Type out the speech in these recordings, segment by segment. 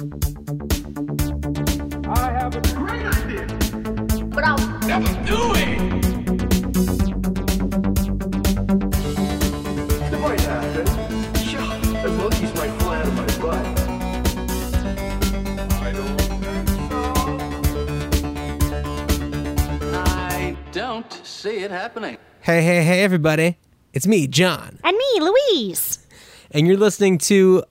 I have a great idea. But I'll Never do it. It might happen. Sure, the monkeys might fly out of my butt. I don't think so. I don't see it happening. Hey, hey, hey, everybody. It's me, John. And me, Louise. And you're listening to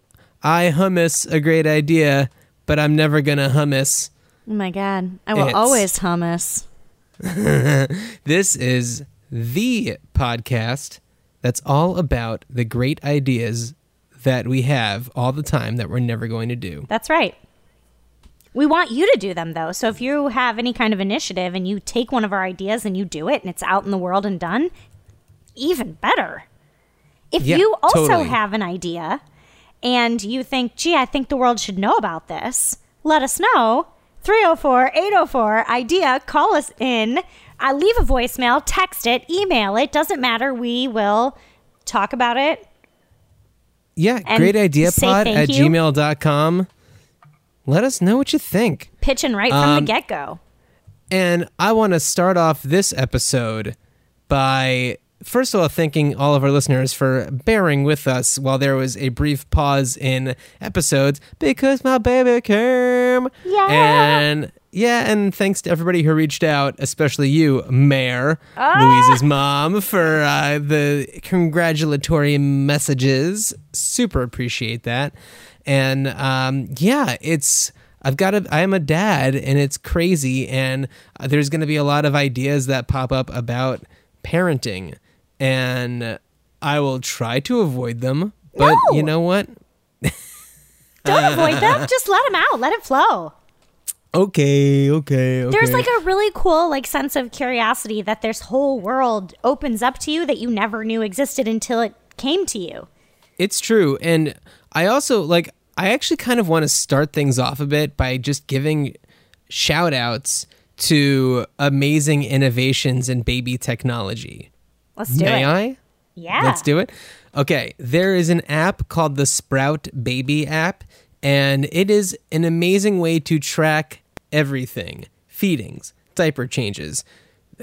I Hummus, a great idea, but I'm never gonna hummus. Oh my god. I will It's- always hummus. This is the podcast that's all about the great ideas that we have all the time that we're never going to do. That's right. We want you to do them though. So if you have any kind of initiative and you take one of our ideas and you do it and it's out in the world and done, even better. If Yeah, you also totally. have an idea and you think, gee, I think the world should know about this, let us know. 304 804 idea. Call us in. Uh, leave a voicemail, text it, email it. Doesn't matter. We will talk about it. Yeah, great idea pod at you. gmail.com. Let us know what you think. Pitching right from Um, the get go. And I want to start off this episode by first of all thanking all of our listeners for bearing with us while there was a brief pause in episodes because my baby came. Yeah. And yeah, and thanks to everybody who reached out, especially you, Mayor, Ah. Louise's mom, for uh, the congratulatory messages. Super appreciate that. And um, yeah, it's I've got a I am a dad, and it's crazy. And uh, there's going to be a lot of ideas that pop up about parenting, and I will try to avoid them. But No. you know what? Don't avoid them. Just let them out. Let it flow. Okay, okay, okay. There's like a really cool like sense of curiosity that this whole world opens up to you that you never knew existed until it came to you. It's true. And I also like I actually kind of want to start things off a bit by just giving shout outs to amazing innovations in baby technology. Let's do May it. I? Yeah. Let's do it. Okay, there is an app called the Sprout Baby app, and it is an amazing way to track everything feedings, diaper changes,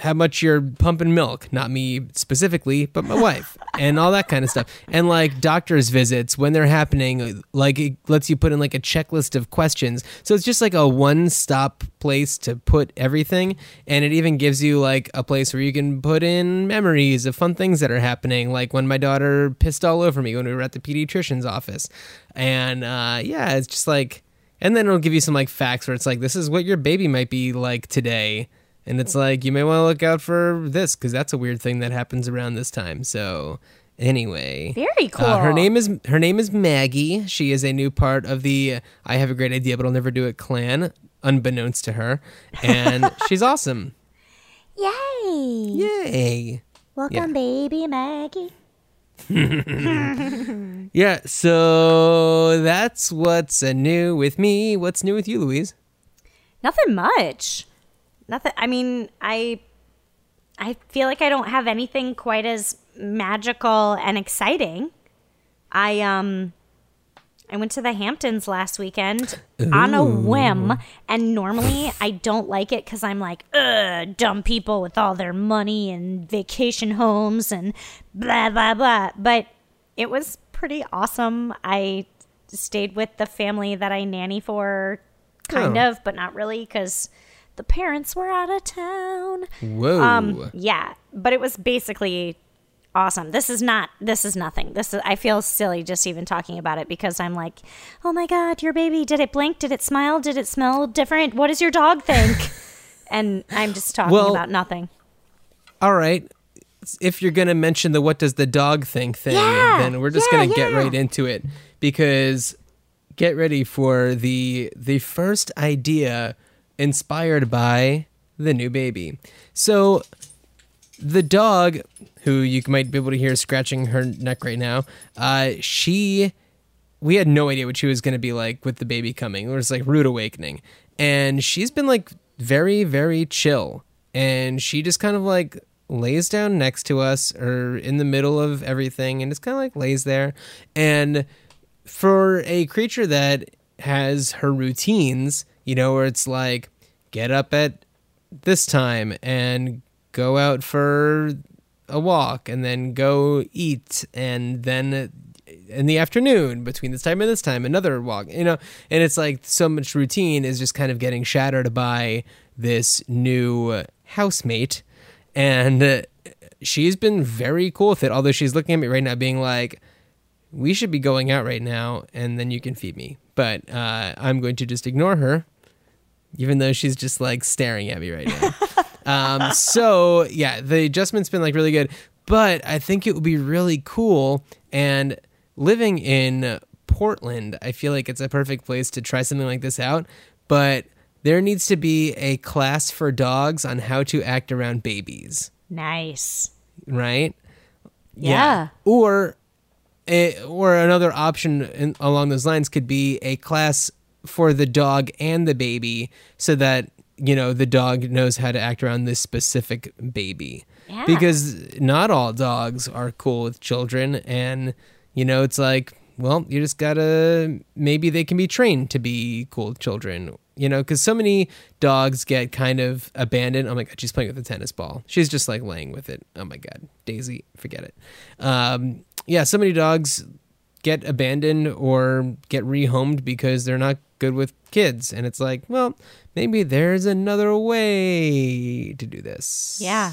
how much you're pumping milk, not me specifically, but my wife, and all that kind of stuff. And like doctor's visits when they're happening, like it lets you put in like a checklist of questions. So it's just like a one stop place to put everything. And it even gives you like a place where you can put in memories of fun things that are happening, like when my daughter pissed all over me when we were at the pediatrician's office. And uh, yeah, it's just like, and then it'll give you some like facts where it's like, this is what your baby might be like today. And it's like, you may want to look out for this because that's a weird thing that happens around this time. So, anyway. Very cool. Uh, her name is her name is Maggie. She is a new part of the I have a great idea, but I'll never do it clan, unbeknownst to her, and she's awesome. Yay. Yay! Welcome, baby Maggie. Yeah, so that's what's new with me. What's new with you, Louise? Nothing much. Nothing. I mean, I I feel like I don't have anything quite as magical and exciting. I um I went to the Hamptons last weekend on a whim, and normally I don't like it because I'm like, ugh, dumb people with all their money and vacation homes and blah blah blah. But it was pretty awesome. I stayed with the family that I nanny for, kind Oh. of, but not really because the parents were out of town. Whoa! Um, yeah, but it was basically awesome. This is not. This is nothing. This is. I feel silly just even talking about it because I'm like, oh my god, your baby. Did it blink? Did it smile? Did it smell different? What does your dog think? and I'm just talking Well- about nothing. All right. If you're going to mention the what does the dog think thing, Yeah, then we're just yeah, going to get right into it because get ready for the the first idea inspired by the new baby. So the dog who you might be able to hear scratching her neck right now, uh she we had no idea what she was going to be like with the baby coming. It was like rude awakening. And she's been like very, very chill. And she just kind of like lays down next to us or in the middle of everything and just kind of like lays there. And for a creature that has her routines, you know, where it's like get up at this time and go out for a walk and then go eat and then in the afternoon between this time and this time another walk you know? And it's like so much routine is just kind of getting shattered by this new housemate. And she's been very cool with it although she's looking at me right now being like we should be going out right now and then you can feed me. But uh, i'm going to just ignore her even though she's just like staring at me right now um, so yeah the adjustment's been like really good but i think it would be really cool and living in portland i feel like it's a perfect place to try something like this out but there needs to be a class for dogs on how to act around babies Nice. right Yeah. or a, or another option in, along those lines could be a class for the dog and the baby so that you know the dog knows how to act around this specific baby. Yeah. because not all dogs are cool with children. And you know it's like well you just gotta maybe they can be trained to be cool with children. You know because so many dogs get kind of abandoned. Oh my god she's playing with a tennis ball. She's just like laying with it. Oh my god daisy forget it. Um, yeah so many dogs get abandoned or get rehomed because they're not good with kids and it's like well maybe there's another way to do this Yeah.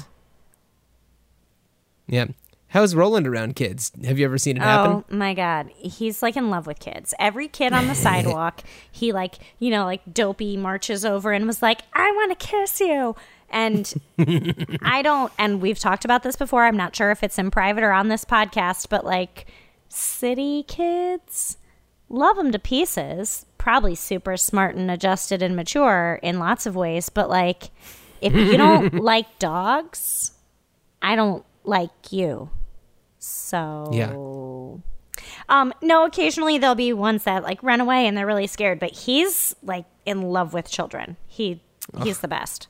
yeah how's roland around kids have you ever seen it oh happen Oh my god, he's like in love with kids. Every kid on the sidewalk, he like you know like dopey marches over and was like, "I want to kiss you." And I don't. And we've talked about this before. I'm not sure if it's in private or on this podcast, but like city kids love them to pieces. Probably super smart and adjusted and mature in lots of ways, but like if you don't like dogs, I don't like you. So yeah. um, no, occasionally there'll be ones that like run away and they're really scared, but he's like in love with children. He he's the best.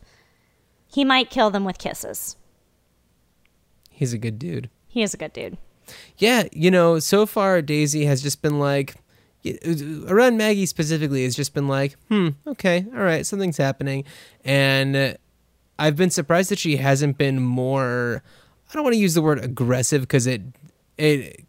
He might kill them with kisses. he's a good dude He is a good dude. yeah you know so far daisy has just been like around maggie specifically has just been like hmm okay all right something's happening. And uh, i've been surprised that she hasn't been more i don't want to use the word aggressive because it it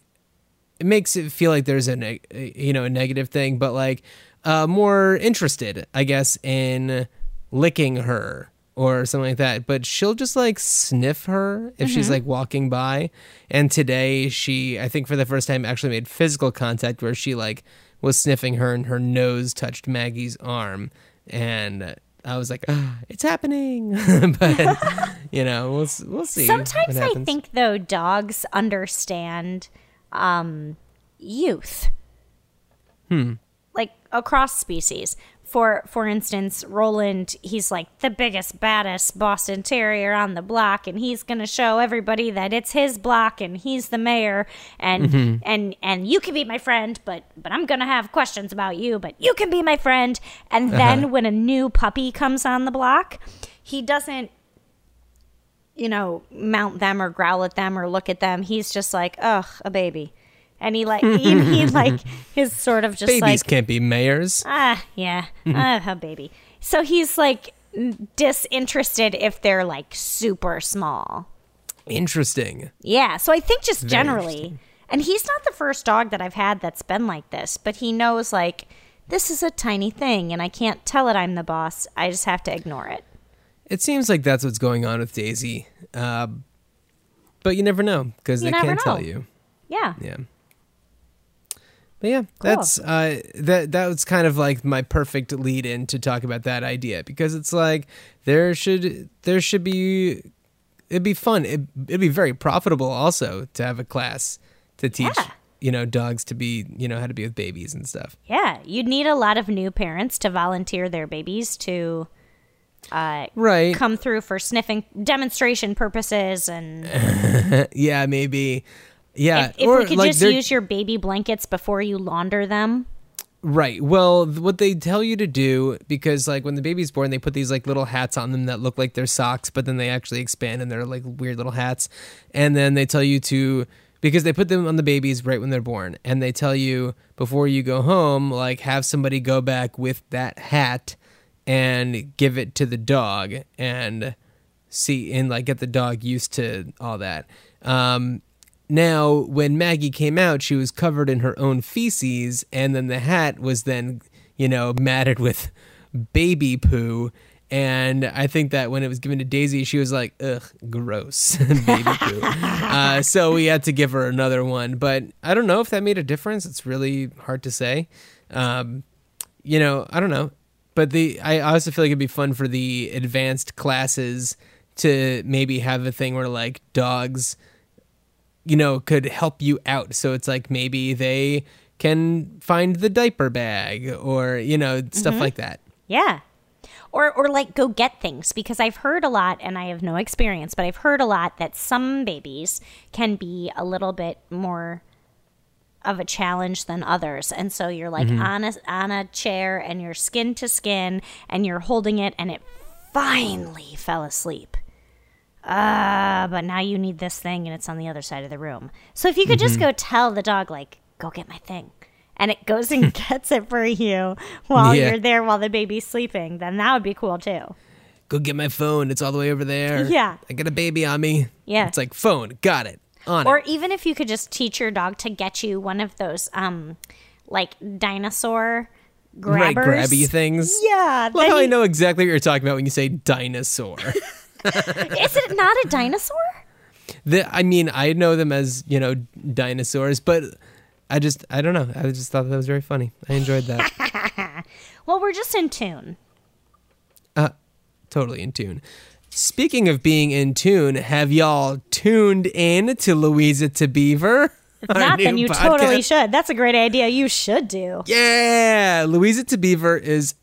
it makes it feel like there's a neg- you know a negative thing but like uh more interested i guess in licking her or something like that. But she'll just like sniff her if she's like walking by. And today she i think for the first time actually made physical contact where she like was sniffing her and her nose touched maggie's arm and i was like ah, it's happening but you know we'll, we'll see Sometimes I think though dogs understand um, youth. Hmm. Like across species. For for instance, Roland, he's like the biggest, baddest Boston Terrier on the block, and he's gonna show everybody that it's his block and he's the mayor, and Mm-hmm. and and you can be my friend, but but I'm gonna have questions about you, but you can be my friend. And then when a new puppy comes on the block, he doesn't you know, mount them or growl at them or look at them. He's just like, ugh, a baby. And he like he, he like is sort of just babies like can't be mayors ah yeah ah a baby. So he's like disinterested if they're like super small. interesting Yeah. So I think just Very generally, and he's not the first dog that I've had that's been like this, but he knows like this is a tiny thing and I can't tell it I'm the boss. I just have to ignore it. It seems like that's what's going on with Daisy, uh, but you never know because they can't tell you. Yeah. Yeah. But yeah, that's uh, that. That was kind of like my perfect lead in to talk about that idea because it's like there should there should be it'd be fun. It, it'd be very profitable also to have a class to teach Yeah. you know dogs to be you know how to be with babies and stuff. Yeah, you'd need a lot of new parents to volunteer their babies to uh, Right. come through for sniffing demonstration purposes, and yeah, maybe. Yeah, if, if or we could like just use your baby blankets before you launder them. Right. Well, what they tell you to do, because like when the baby's born, they put these like little hats on them that look like they're socks, but then they actually expand and they're like weird little hats. And then they tell you to because they put them on the babies right when they're born and they tell you before you go home like have somebody go back with that hat and give it to the dog and see and like get the dog used to all that um now when maggie came out she was covered in her own feces and then the hat was then you know matted with baby poo and I think that when it was given to Daisy, she was like, "Ugh, gross, baby poo." uh, so we had to give her another one, but I don't know if that made a difference. It's really hard to say. Um, you know, I don't know, but the I also feel like it'd be fun for the advanced classes to maybe have a thing where like dogs, you know, could help you out. So it's like maybe they can find the diaper bag or you know stuff mm-hmm. like that. Yeah. Or, or like go get things because I've heard a lot and I have no experience, but I've heard a lot that some babies can be a little bit more of a challenge than others. And so you're like mm-hmm. on a on a chair and you're skin to skin and you're holding it and it finally fell asleep. Uh, but now you need this thing and it's on the other side of the room. So if you could just go tell the dog like, "Go get my thing." And it goes and gets it for you while Yeah. you're there while the baby's sleeping, then that would be cool too. Go get my phone. It's all the way over there. Yeah. I got a baby on me. Yeah. It's like phone. Got it. On Or it. even if you could just teach your dog to get you one of those um like dinosaur Right, grabby things. Yeah. How I know exactly what you're talking about when you say dinosaur. Is it not a dinosaur? the, I mean, I know them as you know dinosaurs, but I just I don't know. I just thought that was very funny. I enjoyed that. Well, we're just in tune. Uh, totally in tune. Speaking of being in tune, have y'all tuned in to Louisa to Beaver? If not, then you totally should. That's a great idea. You should do. Yeah, Louisa to Beaver is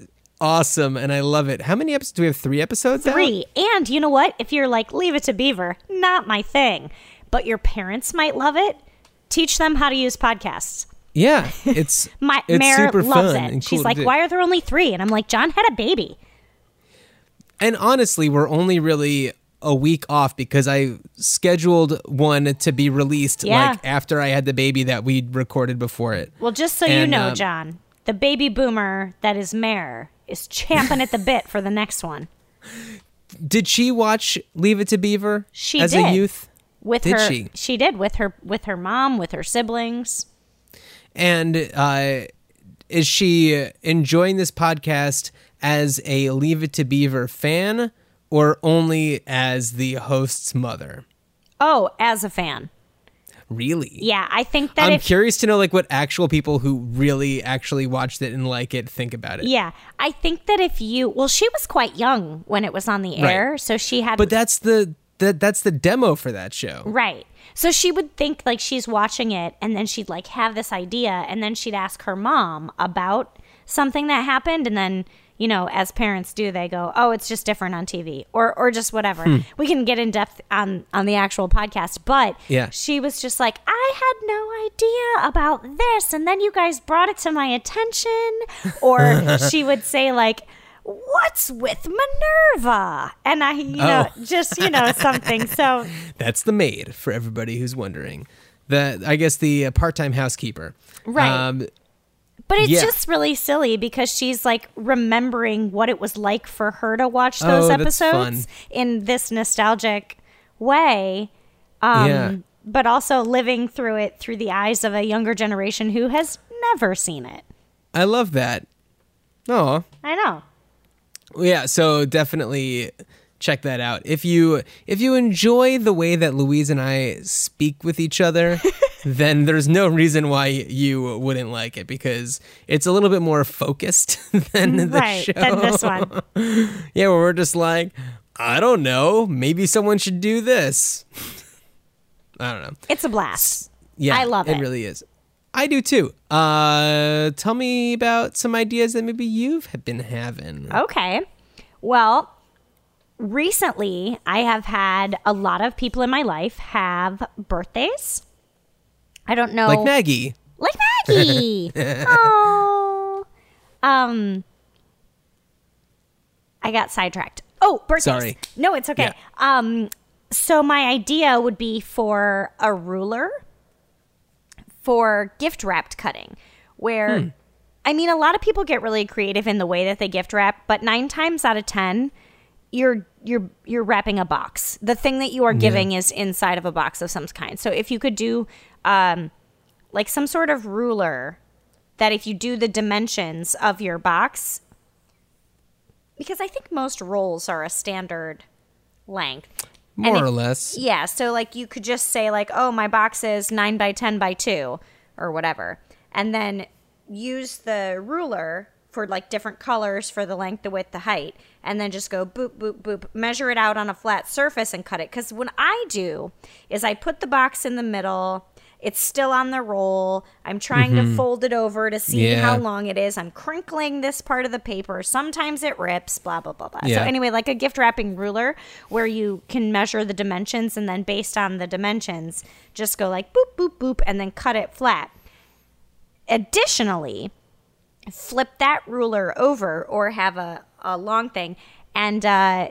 awesome, and I love it. How many episodes do we have? Three episodes. out? Three. And you know what? If you're like, leave it to Beaver, not my thing, but your parents might love it, teach them how to use podcasts. Yeah, it's My it's Mare super loves fun it. and She's cool like, why are there only three? And I'm like, John had a baby. And honestly, we're only really a week off because I scheduled one to be released Yeah. like after I had the baby that we recorded before it. Well, just so you know, um, John, the baby boomer that is Mare is champing at the bit for the next one. Did she watch Leave It to Beaver She as a did. youth? With Did her, she? did with her with her mom, with her siblings. And uh, is she enjoying this podcast as a Leave It to Beaver fan or only as the host's mother? Oh, as a fan, Really? yeah, I think that I'm if curious to know like what actual people who really actually watched it and like it think about it. yeah, I think that if you well, she was quite young when it was on the Right. air, so she had But that's the that that's the demo for that show. Right. So she would think like she's watching it and then she'd like have this idea and then she'd ask her mom about something that happened and then you know as parents do they go oh it's just different on TV or or just whatever. We can get in depth on on the actual podcast but Yeah. she was just like I had no idea about this and then you guys brought it to my attention or she would say like What's with Minerva? And I, you know, Oh. just, you know, something. So That's the maid for everybody who's wondering. The I guess the uh, part-time housekeeper. Right. Um, But it's Yeah. just really silly because she's like remembering what it was like for her to watch those Oh, episodes in this nostalgic way. Um, Yeah. But also living through it through the eyes of a younger generation who has never seen it. I love that. Oh, I know. yeah. So definitely check that out. If you if you enjoy the way that Louise and I speak with each other, then there's no reason why you wouldn't like it because it's a little bit more focused than the right. show. Than this one. Yeah, where we're just like, I don't know, maybe someone should do this. I don't know. It's a blast. Yeah, I love it. It really is. I do too. Uh, tell me about some ideas that maybe you've been having. Okay. Well, recently I have had a lot of people in my life have birthdays. I don't know. Like Maggie. like Maggie. oh, um, I got sidetracked. Oh, birthdays. Sorry. No, it's okay. Yeah. Um, so my idea would be for a ruler for gift wrapped cutting, where Hmm. I mean, a lot of people get really creative in the way that they gift wrap, but nine times out of ten, you're you're you're wrapping a box. The thing that you are giving is inside of a box of some kind. So if you could do um, like some sort of ruler that if you do the dimensions of your box, because I think most rolls are a standard length. More if- or less. yeah, so like you could just say like, "Oh, my box is 9 by 10 by 2 or whatever." And then use the ruler for like different colors for the length, the width, the height, and then just go boop boop boop, measure it out on a flat surface and cut it cuz what I do is I put the box in the middle, it's still on the roll. I'm trying to mm-hmm. fold it over to see Yeah. how long it is. I'm crinkling this part of the paper. Sometimes it rips, blah blah blah blah. So anyway, like a gift wrapping ruler where you can measure the dimensions and then based on the dimensions, just go like boop boop boop and then cut it flat. Additionally, flip that ruler over or have a, a long thing and uh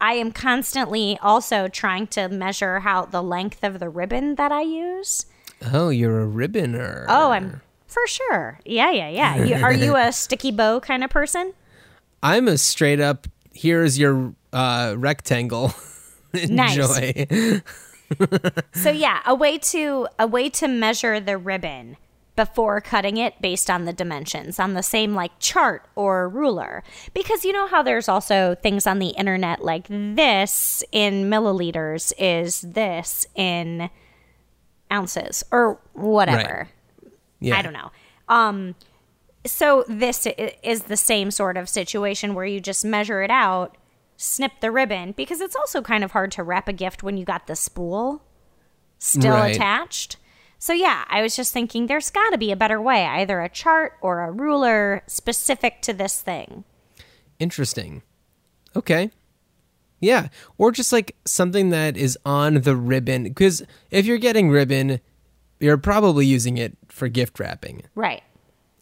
I am constantly also trying to measure how the length of the ribbon that I use. Oh, you're a ribboner. Oh, I'm for sure. Yeah, yeah, yeah. You, are you a sticky bow kind of person? I'm a straight up. Here's your uh, rectangle. Enjoy. So yeah, a way to a way to measure the ribbon before cutting it based on the dimensions on the same like chart or ruler because you know how there's also things on the internet like this in milliliters is this in ounces or whatever Yeah. I don't know. Um, so this is the same sort of situation where you just measure it out, snip the ribbon because it's also kind of hard to wrap a gift when you got the spool still Right. attached. So yeah, I was just thinking there's got to be a better way, either a chart or a ruler specific to this thing. Interesting. Okay. Yeah. Or just like something that is on the ribbon. Because if you're getting ribbon, you're probably using it for gift wrapping. Right.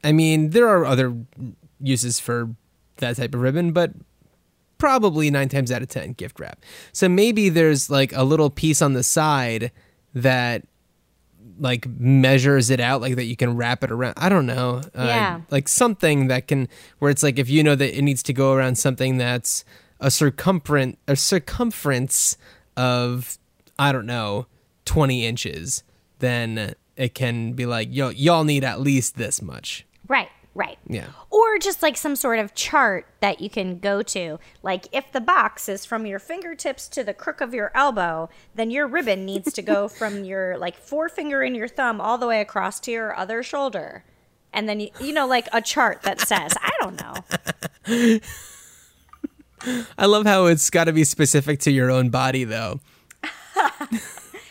I mean, there are other uses for that type of ribbon, but probably nine times out of ten, gift wrap. So maybe there's like a little piece on the side that like measures it out like that you can wrap it around i don't know Uh, Yeah. like something that can where it's like if you know that it needs to go around something that's a circumference a circumference of i don't know 20 inches then it can be like yo y'all need at least this much Right. Right. Yeah. Or just like some sort of chart that you can go to. Like if the box is from your fingertips to the crook of your elbow, then your ribbon needs to go from your like forefinger and your thumb all the way across to your other shoulder. And then you, you know like a chart that says, I don't know. i love how it's got to be specific to your own body though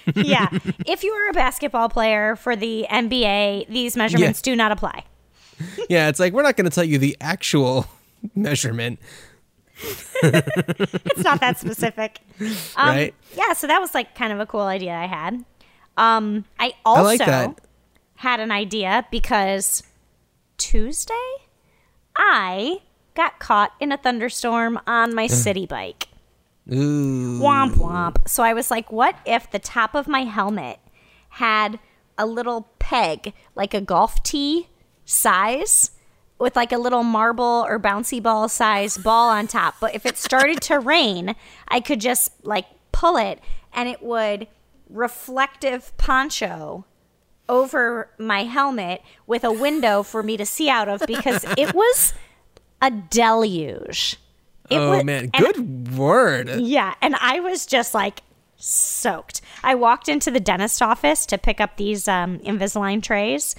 yeah. If you are a basketball player for the NBA, these measurements do not apply. Yeah it's like we're not going to tell you the actual measurement It's not that specific. Um, right Yeah, so that was like kind of a cool idea I had. Um, I also like that. had an idea because Tuesday I got caught in a thunderstorm on my city bike. Ooh. Womp womp. So I was like, what if the top of my helmet had a little peg, like a golf tee size, with like a little marble or bouncy ball size ball on top. But if it started to rain, I could just like pull it and it would reflective poncho over my helmet with a window for me to see out of because it was a deluge. It oh was- man and- good word yeah, and I was just like soaked. I walked into the dentist office to pick up these um, Invisalign trays,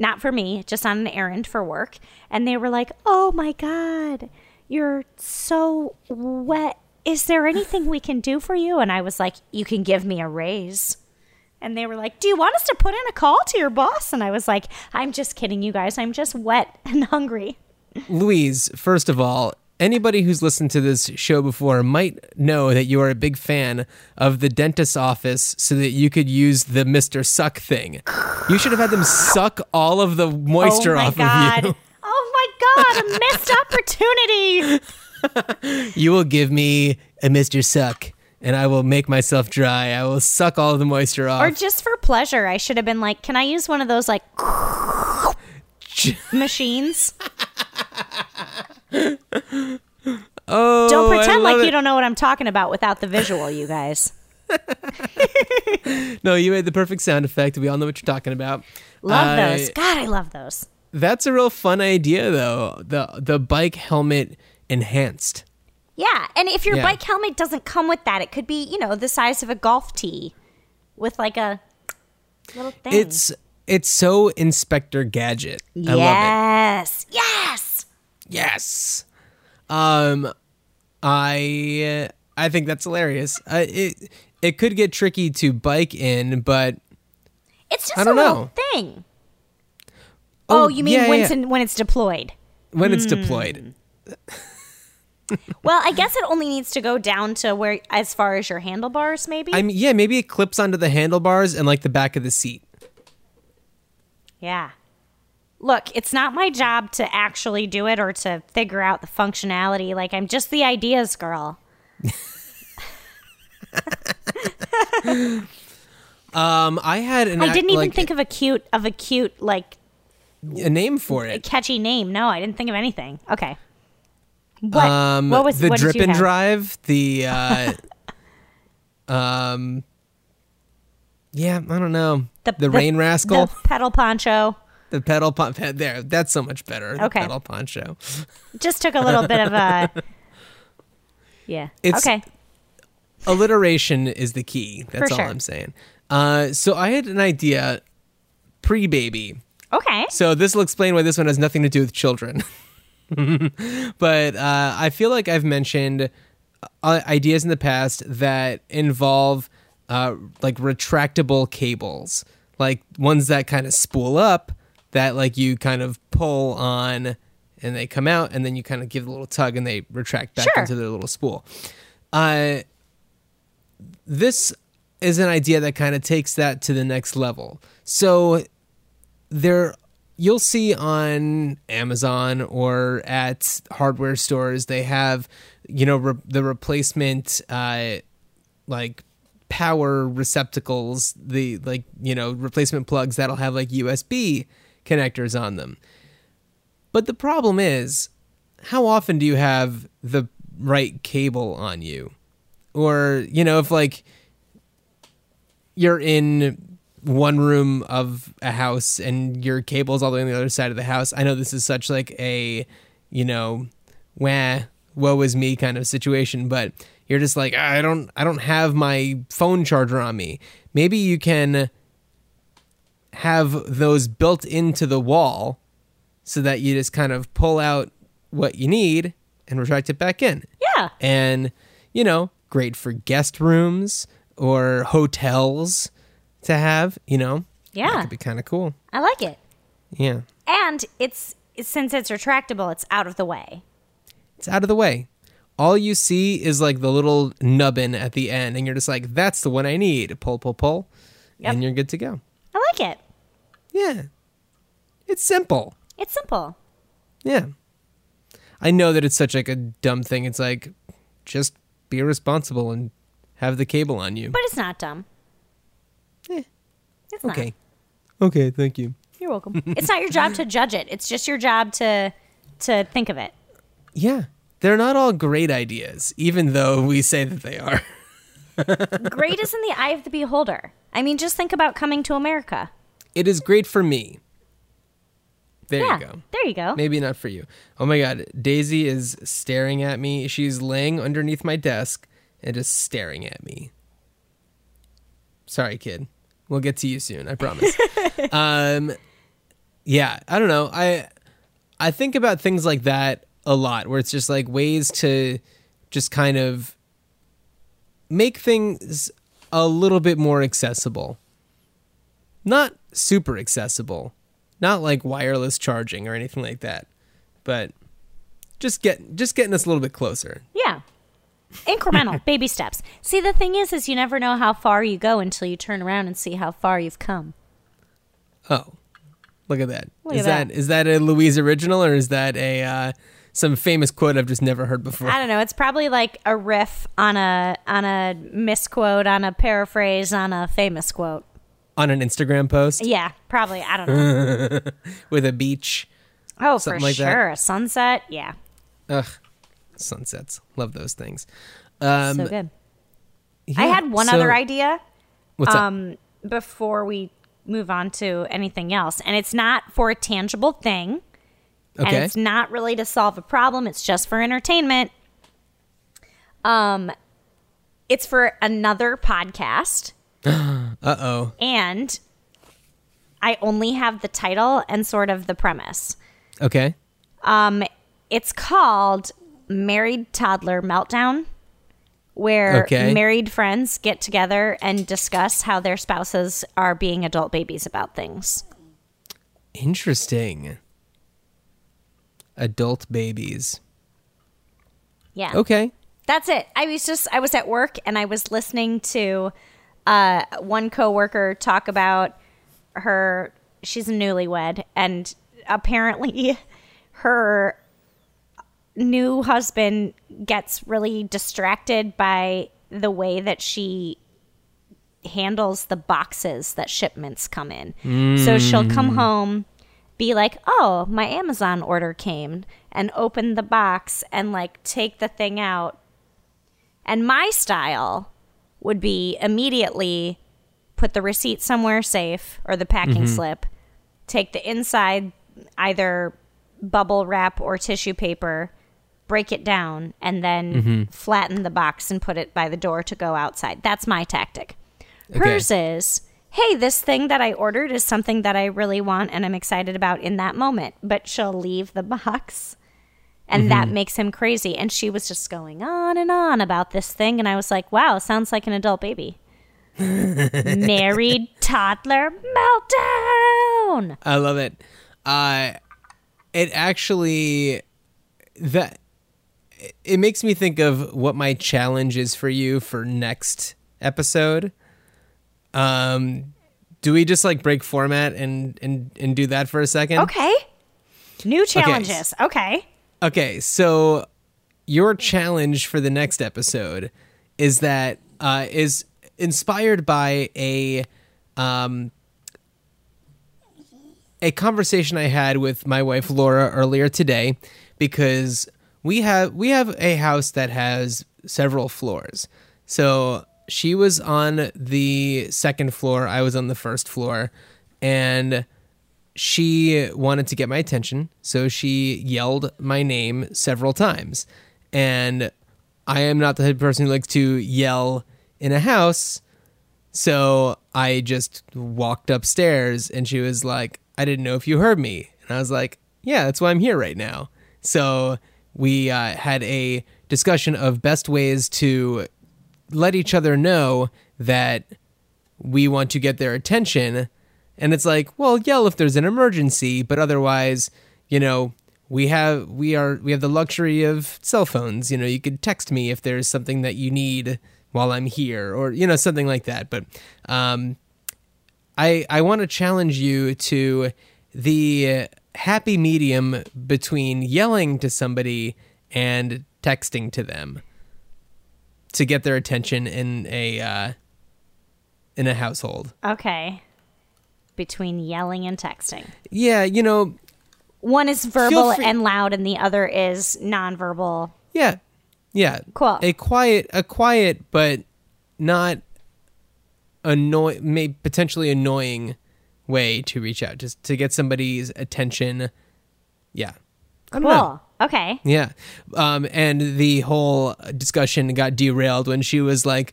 not for me, just on an errand for work, and they were like, "Oh my god, you're so wet. Is there anything we can do for you?" And I was like, "You can give me a raise." And they were like, Do you want us to put in a call to your boss? And I was like, I'm just kidding, you guys. I'm just wet and hungry. Louise, first of all, anybody who's listened to this show before might know that you are a big fan of the dentist's office so that you could use the Mr. Suck thing. You should have had them suck all of the moisture oh off God. of you. Oh my God, a missed opportunity. You will give me a Mr. Suck and I will make myself dry. I will suck all the moisture off. Or just for pleasure, I should have been like, "Can I use one of those like machines?" oh, Don't I pretend like love you don't know what I'm talking about without the visual, you guys. No, you made the perfect sound effect. We all know what you're talking about. Love Uh, those. God, I love those. That's a real fun idea, though. the The bike helmet enhanced. Yeah, and if your Yeah. bike helmet doesn't come with that, it could be, you know, the size of a golf tee with like a little thing. It's it's so Inspector Gadget. I love it. Yes. Yes. Yes. Yes. Um, I I think that's hilarious. Uh, it it could get tricky to bike in, but It's just I don't a little know. thing. Oh, you mean yeah, when, yeah. It's in, when it's deployed? when Hmm. it's deployed, Well, I guess it only needs to go down to where, as far as your handlebars, maybe. I mean, yeah, maybe it clips onto the handlebars and like the back of the seat. yeah. Look, it's not my job to actually do it or to figure out the functionality. Like I'm just the ideas girl. Um, I had an I didn't even like, think of a cute of a cute like a name for it. A catchy name. No, I didn't think of anything. Okay. What? Um, what was the what drip and have? drive? The uh, um, yeah, I don't know. The, rain rascal, the pedal poncho. The, pedal pon- there. That's so much better. The Okay. pedal poncho. Just took a little bit of a. Yeah. It's- okay. alliteration is the key. That's For all sure. I'm saying. Uh, so I had an idea pre-baby. Okay. So this will explain why this one has nothing to do with children. but uh, I feel like I've mentioned uh, ideas in the past that involve uh, like retractable cables, like ones that kind of spool up, that like you kind of pull on and they come out, and then you kind of give a little tug and they retract back Sure. into their little spool. Uh, this is an idea that kind of takes that to the next level. So there you'll see on Amazon or at hardware stores they have you know re- the replacement uh like power receptacles the like you know replacement plugs that'll have like USB connectors on them but the problem is how often do you have the right cable on you or you know if like you're in one room of a house and your cable's all the way on the other side of the house. I know this is such like a, you know, wah, woe is me kind of situation, but you're just like, "Ah, I don't I don't have my phone charger on me. Maybe you can have those built into the wall so that you just kind of pull out what you need and retract it back in Yeah. and you know great for guest rooms or hotels to have you know Yeah. that could be kind of cool I like it. yeah And it's since it's retractable, it's out of the way. it's out of the way all you see is like the little nubbin at the end and you're just like that's the one i need pull pull pull Yep. and you're good to go like it. yeah it's simple It's simple. yeah i know that it's such like a dumb thing it's like just be responsible and have the cable on you But it's not dumb. Eh, It's not. okay okay thank you You're welcome. it's not your job to judge it. It's just your job to to think of it. Yeah, they're not all great ideas, even though we say that they are. Great is in the eye of the beholder. I mean, just think about coming to America. It is great for me. There yeah. you go. There you go. Maybe not for you. Oh my god, Daisy is staring at me. She's laying underneath my desk and just staring at me. Sorry, kid. We'll get to you soon, I promise. um yeah, I don't know. I I think about things like that a lot where it's just like ways to just kind of make things a little bit more accessible. Not super accessible. Not like wireless charging or anything like that. But just get just getting us a little bit closer. Yeah. Incremental, baby steps. See, the thing is, is you never know how far you go until you turn around and see how far you've come. Oh. Look at that. Is Look at that that. is that a Louise original or is that a uh, some famous quote I've just never heard before. I don't know. It's probably like a riff on a on a misquote, on a paraphrase, on a famous quote. On an Instagram post Yeah, probably. I don't know. with a beach. Oh, for like that. sure. A sunset. Yeah. Ugh, sunsets. Love those things. Um, so good. yeah, I had one so- other idea What's up? um, before we move on to anything else. And it's not for a tangible thing. And it's not really to solve a problem. It's just for entertainment. Um, it's for another podcast. Uh oh. And I only have the title and sort of the premise. Okay. Um, it's called Married Toddler Meltdown, where Okay. married friends get together and discuss how their spouses are being adult babies about things. Interesting. Adult babies. Yeah. Okay. That's it. I was just I was at work and I was listening to uh, one coworker talk about her. She's a newlywed, and apparently, her new husband gets really distracted by the way that she handles the boxes that shipments come in. So she'll come home, be like, "Oh, my Amazon order came," and open the box and like take the thing out. And my style would be immediately put the receipt somewhere safe or the packing mm-hmm. slip, take the inside either bubble wrap or tissue paper, break it down, and then mm-hmm. flatten the box and put it by the door to go outside. That's my tactic. Hers is, hey, this thing that I ordered is something that I really want and I'm excited about in that moment, but she'll leave the box. And that makes him crazy. And she was just going on and on about this thing. And I was like, wow, sounds like an adult baby. Married toddler meltdown. I love it. Uh, it actually that it makes me think of what my challenge is for you for next episode. Um, do we just like break format and and and do that for a second? Okay. New challenges. Okay. Okay, so your challenge for the next episode is that uh, is inspired by a um, a conversation I had with my wife Laura earlier today because we have we have a house that has several floors. So she was on the second floor, I was on the first floor, and she wanted to get my attention, so she yelled my name several times. And I am not the type of person who likes to yell in a house, so I just walked upstairs and she was like, I didn't know if you heard me. And I was like, Yeah, that's why I'm here right now. So we uh, had a discussion of best ways to let each other know that we want to get their attention. And it's like, well, yell if there's an emergency, but otherwise, you know, we have we are we have the luxury of cell phones. You know, you could text me if there's something that you need while I'm here, or you know, something like that. But um, I I want to challenge you to the happy medium between yelling to somebody and texting to them to get their attention in a uh, in a household. Okay. Between yelling and texting. Yeah, you know, One is verbal free- and loud, and the other is nonverbal. yeah, yeah. Cool. A quiet, a quiet, but not annoy, may potentially annoying way to reach out, just to get somebody's attention. Yeah. I don't know. Cool. Okay. Yeah. Um, and the whole discussion got derailed when she was like,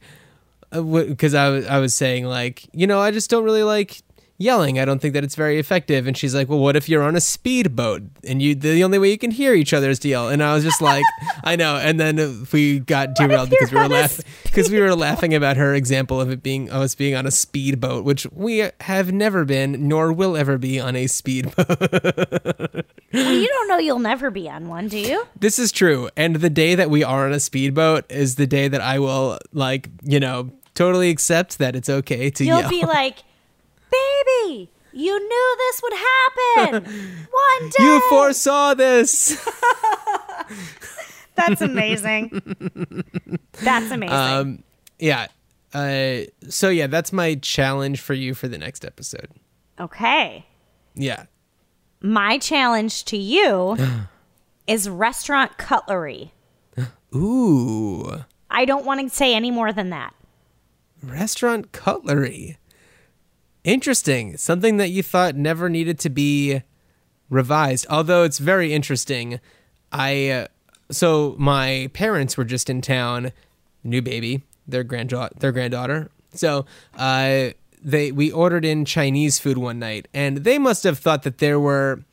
because I, was I was saying, like, you know, I just don't really like yelling. I don't think that it's very effective. And she's like, well, what if you're on a speedboat and you the only way you can hear each other is to yell? And I was just like, I know. And then we got derailed because we were laughing because we were laughing about her example of it being us being on a speedboat, which we have never been nor will ever be on a speedboat. Well, you don't know you'll never be on one, do you? This is true. And the day that we are on a speedboat is the day that I will, like, you know, totally accept that it's okay to You'll yell. be like, baby, you knew this would happen one day. you foresaw this. That's amazing. That's amazing. Um, yeah. Uh, so yeah, that's my challenge for you for the next episode. okay. Yeah. My challenge to you is restaurant cutlery. Ooh, I don't want to say any more than that. restaurant cutlery. Interesting. Something that you thought never needed to be revised. Although it's very interesting. I uh, so my parents were just in town, new baby, their granddaughter, their granddaughter. So, uh they we ordered in Chinese food one night and they must have thought that there were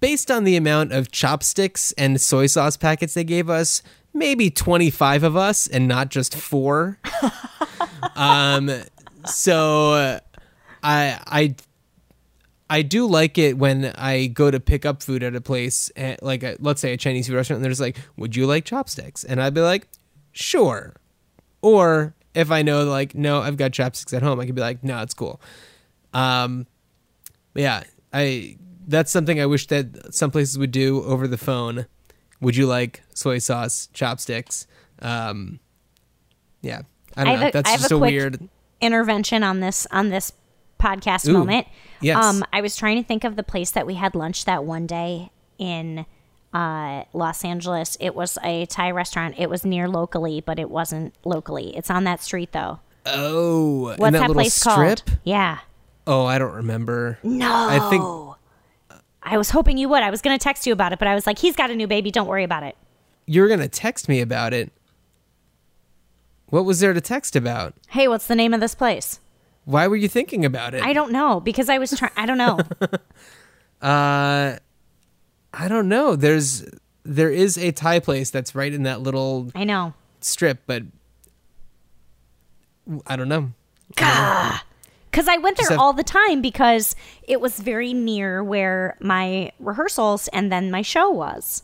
based on the amount of chopsticks and soy sauce packets they gave us, maybe 25 of us and not just 4. um so uh, I I I do like it when I go to pick up food at a place, eh, like a, let's say a Chinese food restaurant, and there's like, "Would you like chopsticks?" And I'd be like, "Sure." Or if I know, like, no, I've got chopsticks at home, I could be like, "No, it's cool." Um, yeah, I that's something I wish that some places would do over the phone. Would you like soy sauce chopsticks? Um, yeah, I don't I know. a- that's just a a, weird. Intervention on this on this podcast Ooh, moment. yes. Um, I was trying to think of the place that we had lunch that one day in uh, Los Angeles. It was a Thai restaurant. It was near Locali, but it wasn't Locali. It's on that street though. Oh, What's that, that, place strip. called? Yeah. Oh, I don't remember. No. I think I was hoping you would. I was going to text you about it, but I was like, he's got a new baby. Don't worry about it. you were gonna text me about it. What was there to text about? Hey, what's the name of this place? Why were you thinking about it? I don't know because I was trying. I don't know. uh, I don't know. There's there is a Thai place that's right in that little I know. strip, but I don't know. Because I went there have- all the time because it was very near where my rehearsals and then my show was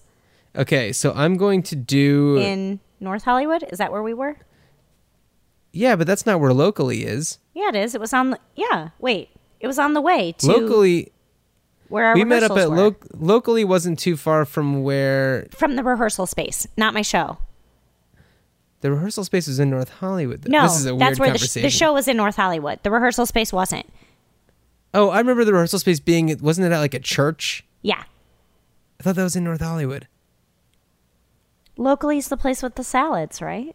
Okay, so I'm going to do. in North Hollywood. Is that where we were? Yeah, but that's not where Locali is. Yeah, it is. It was on. The, yeah, wait. It was on the way to Locali, where our we met up at were. loc Locali wasn't too far from where from the rehearsal space, not my show. the rehearsal space was in North Hollywood. though. No, this is a weird that's where the, sh- conversation. the show was in North Hollywood. The rehearsal space wasn't. Oh, I remember the rehearsal space being wasn't it at like a church? Yeah, I thought that was in North Hollywood. Locali is the place with the salads, right?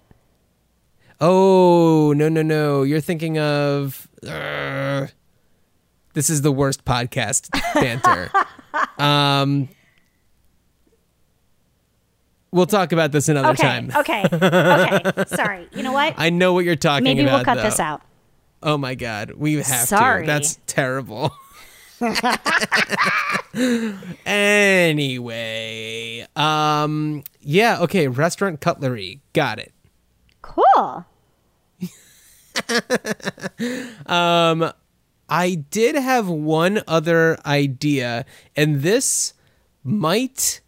Oh no no no! You're thinking of. uh, this is the worst podcast banter. um, we'll talk about this another Okay, time. okay, okay. Sorry. You know what? I know what you're talking Maybe about. we'll cut this out. Oh my god, we have Sorry. to. That's terrible. anyway, um, yeah, okay. Restaurant cutlery, got it. Cool. I did have one other idea, and this might.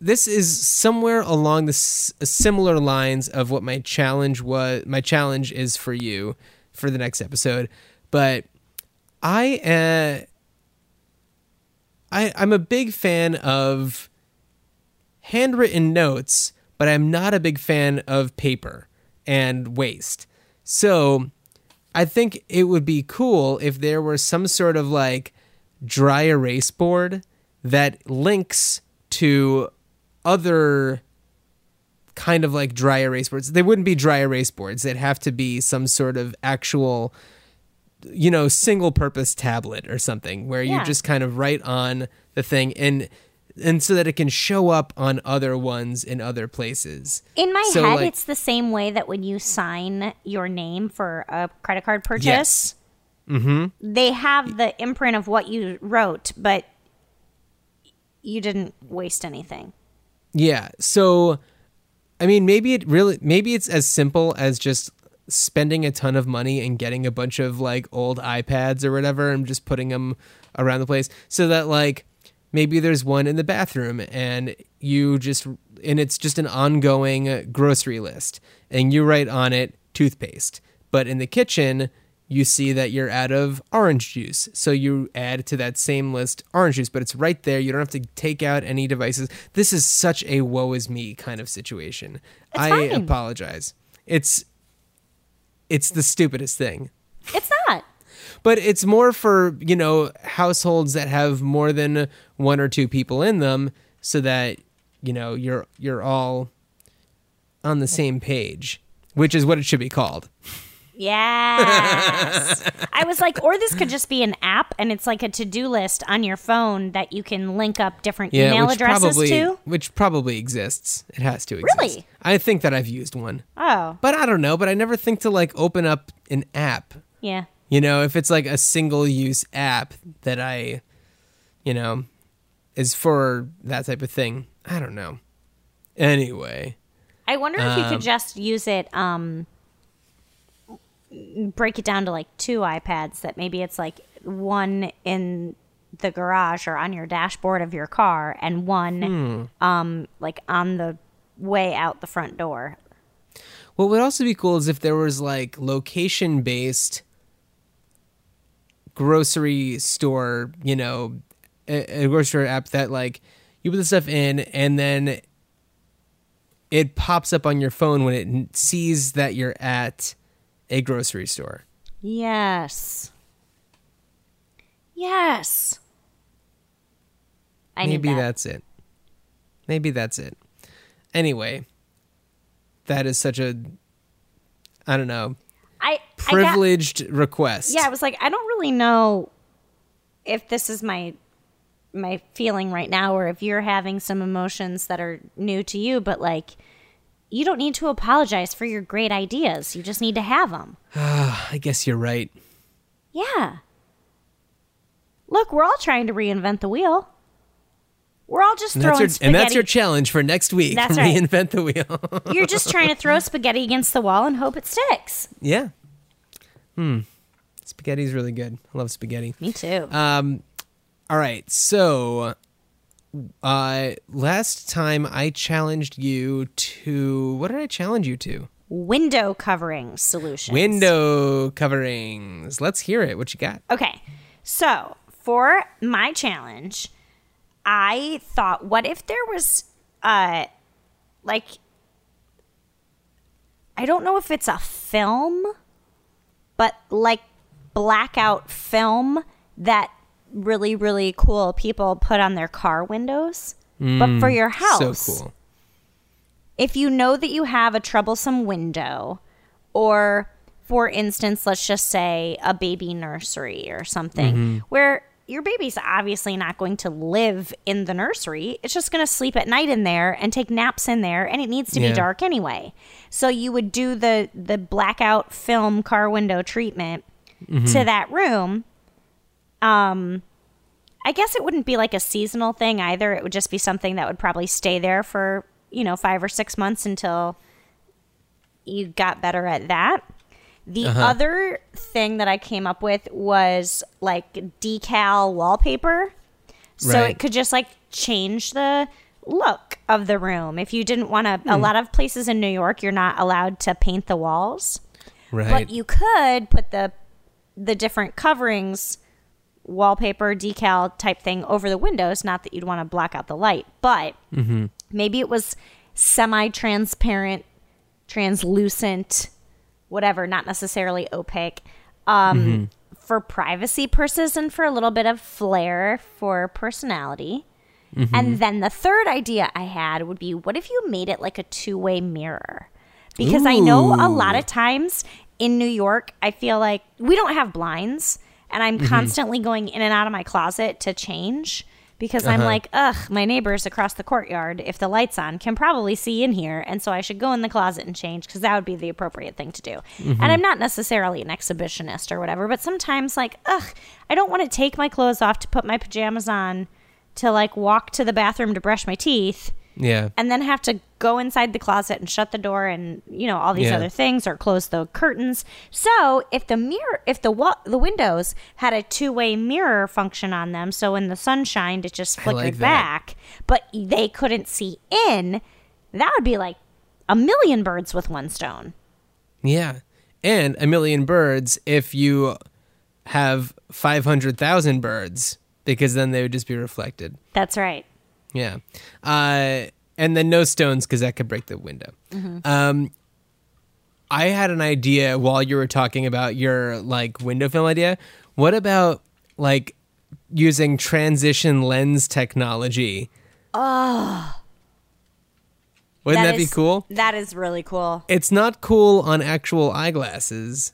This is somewhere along the s- similar lines of what my challenge was. My challenge is for you for the next episode, but I uh, I I'm a big fan of handwritten notes, but I'm not a big fan of paper and waste. So I think it would be cool if there were some sort of like dry erase board that links to other kind of like dry erase boards. They wouldn't be dry erase boards. They'd have to be some sort of actual you know, single purpose tablet or something where you just kind of write on the thing and and so that it can show up on other ones in other places. In my So, head, like- it's the same way that when you sign your name for a credit card purchase, Yes. Mm-hmm. they have the imprint of what you wrote, but you didn't waste anything. Yeah. So, I mean, maybe it really, maybe it's as simple as just spending a ton of money and getting a bunch of like old iPads or whatever and just putting them around the place so that like maybe there's one in the bathroom and you just, and it's just an ongoing grocery list and you write on it toothpaste. But in the kitchen, you see that you're out of orange juice. So you add to that same list orange juice, but it's right there. You don't have to take out any devices. This is such a woe is me kind of situation. I fine. apologize. It's it's the stupidest thing. It's not. But it's more for, you know, households that have more than one or two people in them so that, you know, you're you're all on the same page, which is what it should be called. Yes. I was like, or this could just be an app and it's like a to do list on your phone that you can link up different email addresses probably to. which probably exists. It has to exist. Really? I think that I've used one. Oh, But I don't know, but I never think to like open up an app. yeah. You know, if it's like a single use app that I you know is for that type of thing. I don't know. Anyway. I wonder if you Um, could just use it, um, break it down to like two iPads that maybe it's like one in the garage or on your dashboard of your car and one, Hmm. um, like on the way out the front door. What would also be cool is if there was like location based grocery store, you know, a, a grocery store app that like you put the stuff in and then it pops up on your phone when it sees that you're at a grocery store. Yes. Yes. I Maybe that. that's it. Maybe that's it. Anyway, that is such a I don't know, I, I got- privileged request. yeah, I was like, I don't really know if this is my my feeling right now or if you're having some emotions that are new to you, but like you don't need to apologize for your great ideas. You just need to have them. I guess you're right. Yeah. Look, we're all trying to reinvent the wheel. We're all just And throwing your, and that's your challenge for next week. That's right. Reinvent the wheel. You're just trying to throw spaghetti against the wall and hope it sticks. yeah. Hmm. Spaghetti's really good. I love spaghetti. Me too. Um, all right. So, uh, last time I challenged you to what did I challenge you to? Window covering solutions. Window coverings. Let's hear it. What you got? Okay. So, for my challenge, I thought what if there was uh like I don't know if it's a film, but like blackout film that really really cool people put on their car windows, but for your house Mm, So cool. if you know that you have a troublesome window, or for instance, let's just say a baby nursery or something, Mm-hmm. where your baby's obviously not going to live in the nursery. It's just going to sleep at night in there and take naps in there, and it needs to Yeah. be dark anyway. So you would do the the blackout film car window treatment Mm-hmm. to that room. Um, I guess it wouldn't be like a seasonal thing either. It would just be something that would probably stay there for, you know, five or six months until you got better at that. The Uh-huh. other thing that I came up with was like decal wallpaper. So Right. it could just like change the look of the room. If you didn't want to, Hmm. a lot of places in New York, you're not allowed to paint the walls Right. but you could put the the different coverings wallpaper decal type thing over the windows not that you'd want to block out the light but maybe it was semi-transparent translucent whatever not necessarily opaque um, mm-hmm. for privacy purposes and for a little bit of flair for personality. Mm-hmm. And then the third idea i had would be what if you made it like a two-way mirror? Because I know a lot of times in New York, I feel like we don't have blinds, and I'm mm-hmm. constantly going in and out of my closet to change because I'm uh-huh. like, ugh, my neighbors across the courtyard, if the light's on, can probably see in here, and so I should go in the closet and change because that would be the appropriate thing to do. And mm-hmm. I'm not necessarily an exhibitionist or whatever, but sometimes like, ugh, I don't want to take my clothes off to put my pajamas on to like walk to the bathroom to brush my teeth yeah. and then have to go inside the closet and shut the door and you know all these Yeah. other things or close the curtains. So if the mirror, if the wa- the windows had a two way mirror function on them, so when the sun shined, it just flickered like back, but they couldn't see in, that would be like a million birds with one stone. Yeah. and a million birds if you have 500,000 birds because then they would just be reflected. That's right. Yeah. Uh, and then no stones because that could break the window. Um, I had an idea while you were talking about your like window film idea. What about like using transition lens technology? Oh. Wouldn't that, be cool? That is really cool. It's not cool on actual eyeglasses,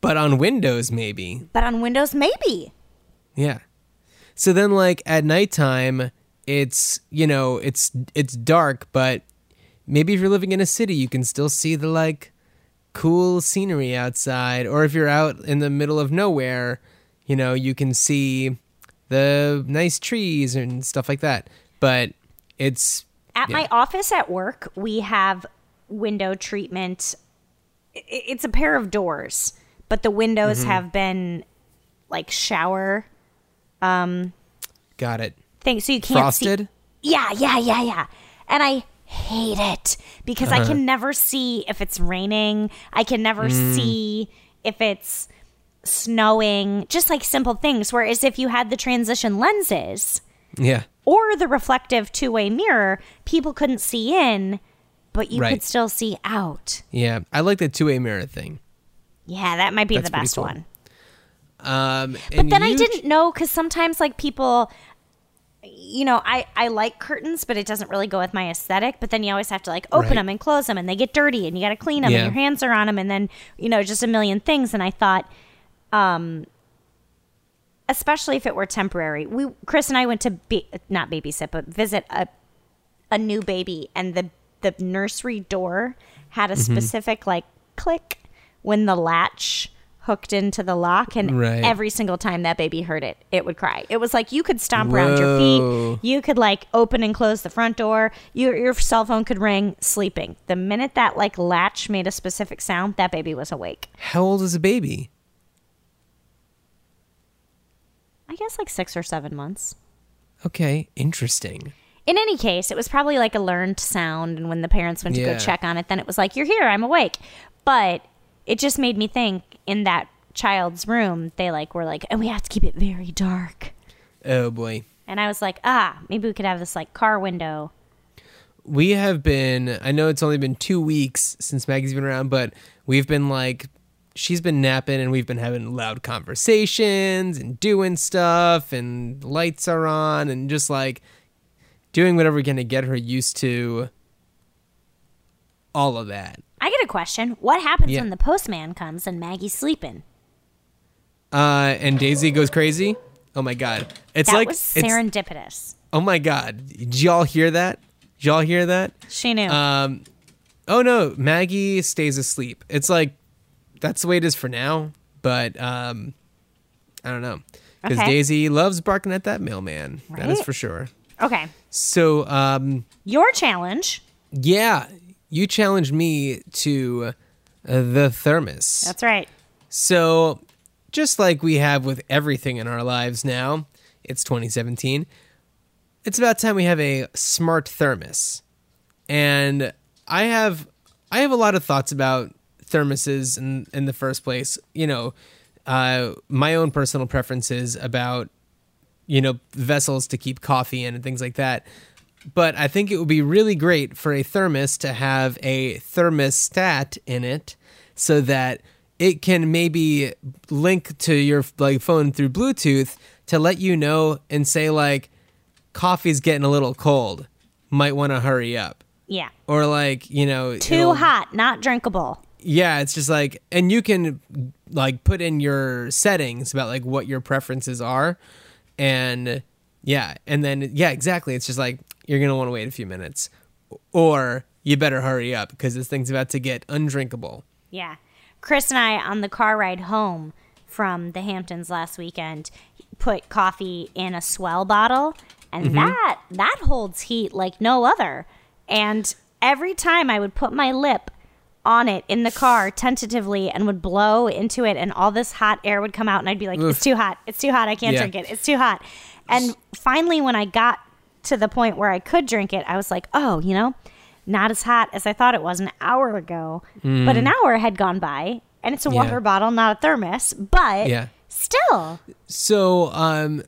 but on windows maybe. But on Windows, maybe. Yeah. So then like at nighttime it's you know, it's it's dark, but maybe if you're living in a city you can still see the like cool scenery outside. Or if you're out in the middle of nowhere, you know, you can see the nice trees and stuff like that. But it's At Yeah. my office at work, we have window treatment. It's a pair of doors, but the windows Mm-hmm. have been like shower um got it. Things, so you can't Frosted? see. Yeah, yeah, yeah, yeah. And I hate it because Uh-huh. I can never see if it's raining. I can never Mm. see if it's snowing. Just like simple things. Whereas if you had the transition lenses Yeah. or the reflective two way mirror, people couldn't see in, but you Right. could still see out. Yeah. I like the two way mirror thing. Yeah, that might be That's the best cool. one. Um But then I didn't know because sometimes like people, you know, I I like curtains, but it doesn't really go with my aesthetic. But then you always have to like open Right. them and close them, and they get dirty, and you got to clean them, Yeah. and your hands are on them, and then you know just a million things. And I thought, um, especially if it were temporary, we Chris and I went to be not babysit, but visit a a new baby, and the the nursery door had a Mm-hmm. specific like click when the latch hooked into the lock and Right. every single time that baby heard it it would cry it was like you could stomp around your feet you could like open and close the front door your, your cell phone could ring sleeping the minute that like latch made a specific sound that baby was awake How old is a baby? i guess like six or seven months Okay, interesting. in any case, it was probably like a learned sound. And when the parents went to Yeah. go check on it, then it was like, You're here, I'm awake. But it just made me think in that child's room, they like were like, And we have to keep it very dark. Oh boy. And I was like, Ah, maybe we could have this like car window. we have been i know it's only been two weeks since maggie's been around but we've been like she's been napping and we've been having loud conversations and doing stuff and lights are on and just like doing whatever we can to get her used to all of that I get a question. What happens Yeah. when the postman comes and Maggie's sleeping? uh and daisy goes crazy oh my god it's that like was it's, serendipitous. oh my god did y'all hear that did y'all hear that She knew. Um, oh no, Maggie stays asleep. It's like that's the way it is for now. But um, I don't know because Okay. Daisy loves barking at that mailman. That is for sure. okay. So um, Your challenge. yeah, you challenged me to uh, the thermos. That's right. So, just like we have with everything in our lives now, it's 2017. It's about time we have a smart thermos. And I have I have a lot of thoughts about thermoses in in the first place. You know, uh, my own personal preferences about you know vessels to keep coffee in and things like that. But I think it would be really great for a thermos to have a thermostat in it so that it can maybe link to your like phone through Bluetooth to let you know and say like coffee's getting a little cold. Might want to hurry up. Yeah. Or like, you know, Too hot, not drinkable. yeah, it's just like, and you can like put in your settings about like what your preferences are, and yeah, and then yeah, exactly. It's just like you're gonna want to wait a few minutes, or you better hurry up because this thing's about to get undrinkable. Yeah. Chris and I, on the car ride home from the Hamptons last weekend, put coffee in a S'well bottle, and mm-hmm. that that holds heat like no other. And every time I would put my lip on it in the car tentatively and would blow into it, and all this hot air would come out, and I'd be like, Oof. "It's too hot! It's too hot! I can't Yeah. drink it! It's too hot!" And finally, when I got to the point where I could drink it, I was like, "Oh, you know." not as hot as I thought it was an hour ago. But an hour had gone by and it's a Yeah. water bottle, not a thermos. But Yeah. still, So, um,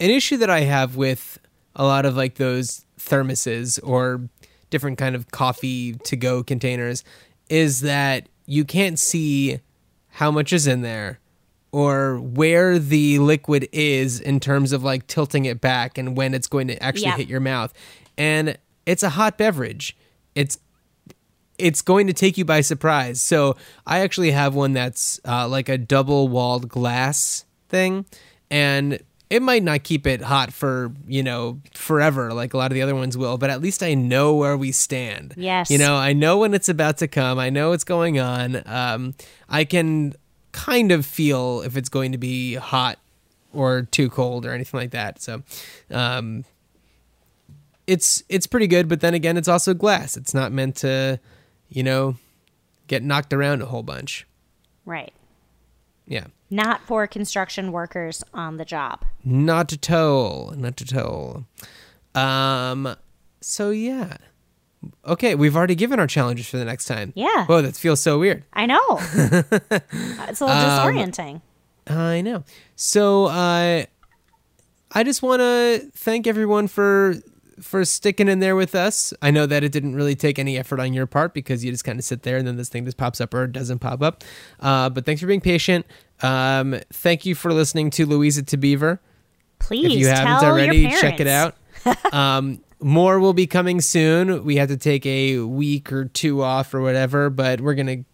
an issue that I have with a lot of like those thermoses or different kind of coffee to go containers is that you can't see how much is in there or where the liquid is in terms of like tilting it back and when it's going to actually Yep. hit your mouth. And it's a hot beverage. It's it's going to take you by surprise. So I actually have one that's uh, like a double walled glass thing, and it might not keep it hot for you know forever like a lot of the other ones will, but at least I know where we stand. Yes. you know I know when it's about to come. I know what's going on. Um, I can kind of feel if it's going to be hot or too cold or anything like that. So. Um, it's it's pretty good, but then again, it's also glass. It's not meant to, you know, get knocked around a whole bunch. right. Yeah, Not for construction workers on the job. not to toll, not to toll. Um, so yeah, okay, we've already given our challenges for the next time. Yeah. Whoa, that feels so weird. I know. it's a little Um, disorienting. I know. So uh, I just want to thank everyone for for sticking in there with us. I know that it didn't really take any effort on your part because you just kind of sit there and then this thing just pops up or doesn't pop up. Uh, but thanks for being patient. Um, thank you for listening to Louisa to Beaver. Please if you haven't already, check it out. um, more will be coming soon. We had to take a week or two off or whatever, but we're gonna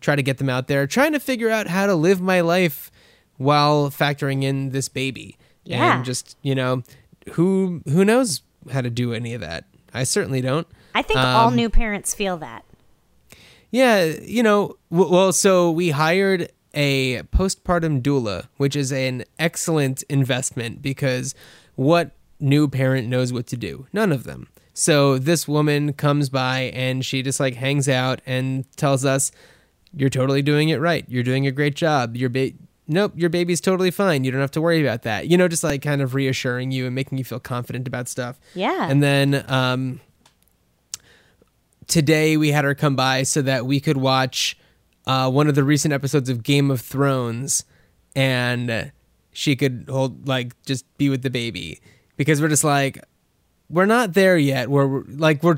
try to get them out there. Trying to figure out how to live my life while factoring in this baby. Yeah. And just you know, who who knows how to do any of that? I certainly don't. I think all Um, new parents feel that. Yeah, you know, w- well, so we hired a postpartum doula, which is an excellent investment because what new parent knows what to do? None of them. So this woman comes by and she just like hangs out and tells us, "You're totally doing it right. You're doing a great job. Your ba- Nope, your baby's totally fine. You don't have to worry about that. You know, just like kind of reassuring you and making you feel confident about stuff. Yeah. And then um, today we had her come by so that we could watch uh, one of the recent episodes of Game of Thrones and she could hold like just be with the baby because we're just like we're not there yet where we're like we're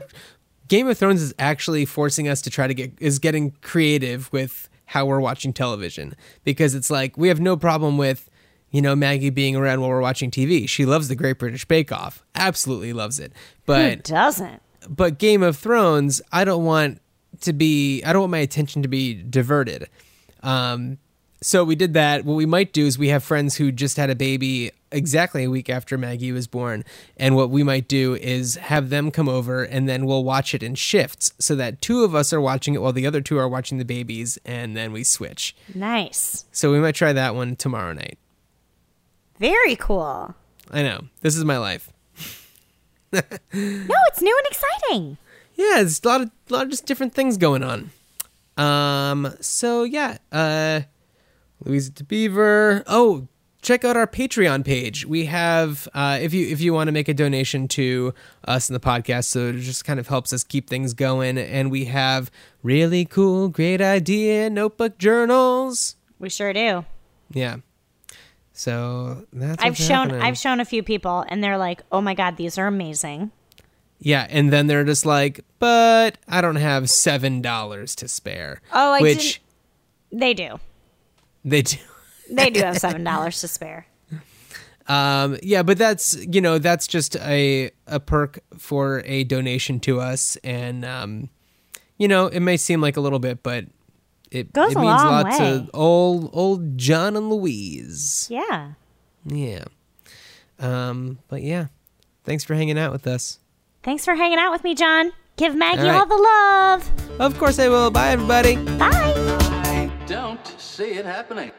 Game of Thrones is actually forcing us to try to get is getting creative with how we're watching television because it's like we have no problem with you know Maggie being around while we're watching TV. She loves the Great British Bake Off. Absolutely loves it. Who But doesn't? but Game of Thrones, I don't want to be I don't want my attention to be diverted. Um so we did that. What we might do is we have friends who just had a baby exactly a week after Maggie was born. And what we might do is have them come over and then we'll watch it in shifts so that two of us are watching it while the other two are watching the babies and then we switch. Nice. So we might try that one tomorrow night. Very cool. I know. This is my life. No, it's new and exciting. yeah, there's a lot of lot of just different things going on. Um, so yeah, uh, Louisa de Beaver. Oh, check out our Patreon page. We have uh, if you if you want to make a donation to us in the podcast, so it just kind of helps us keep things going. And we have really cool, great idea notebook journals. We sure do. Yeah. So that's I've shown happening. I've shown a few people and they're like, "Oh my god, these are amazing." Yeah, and then they're just like, but I don't have seven dollars to spare. Oh, I which They do. They do. They do have seven dollars to spare. Um, yeah, but that's you know that's just a a perk for a donation to us, and um, you know it may seem like a little bit, but it Goes it a means long lots way. of old old John and Louise. Yeah. Yeah. Um, but yeah, thanks for hanging out with us. Thanks for hanging out with me, John. Give Maggie All right. all the love. Of course I will. Bye, everybody. Bye. Don't see it happening.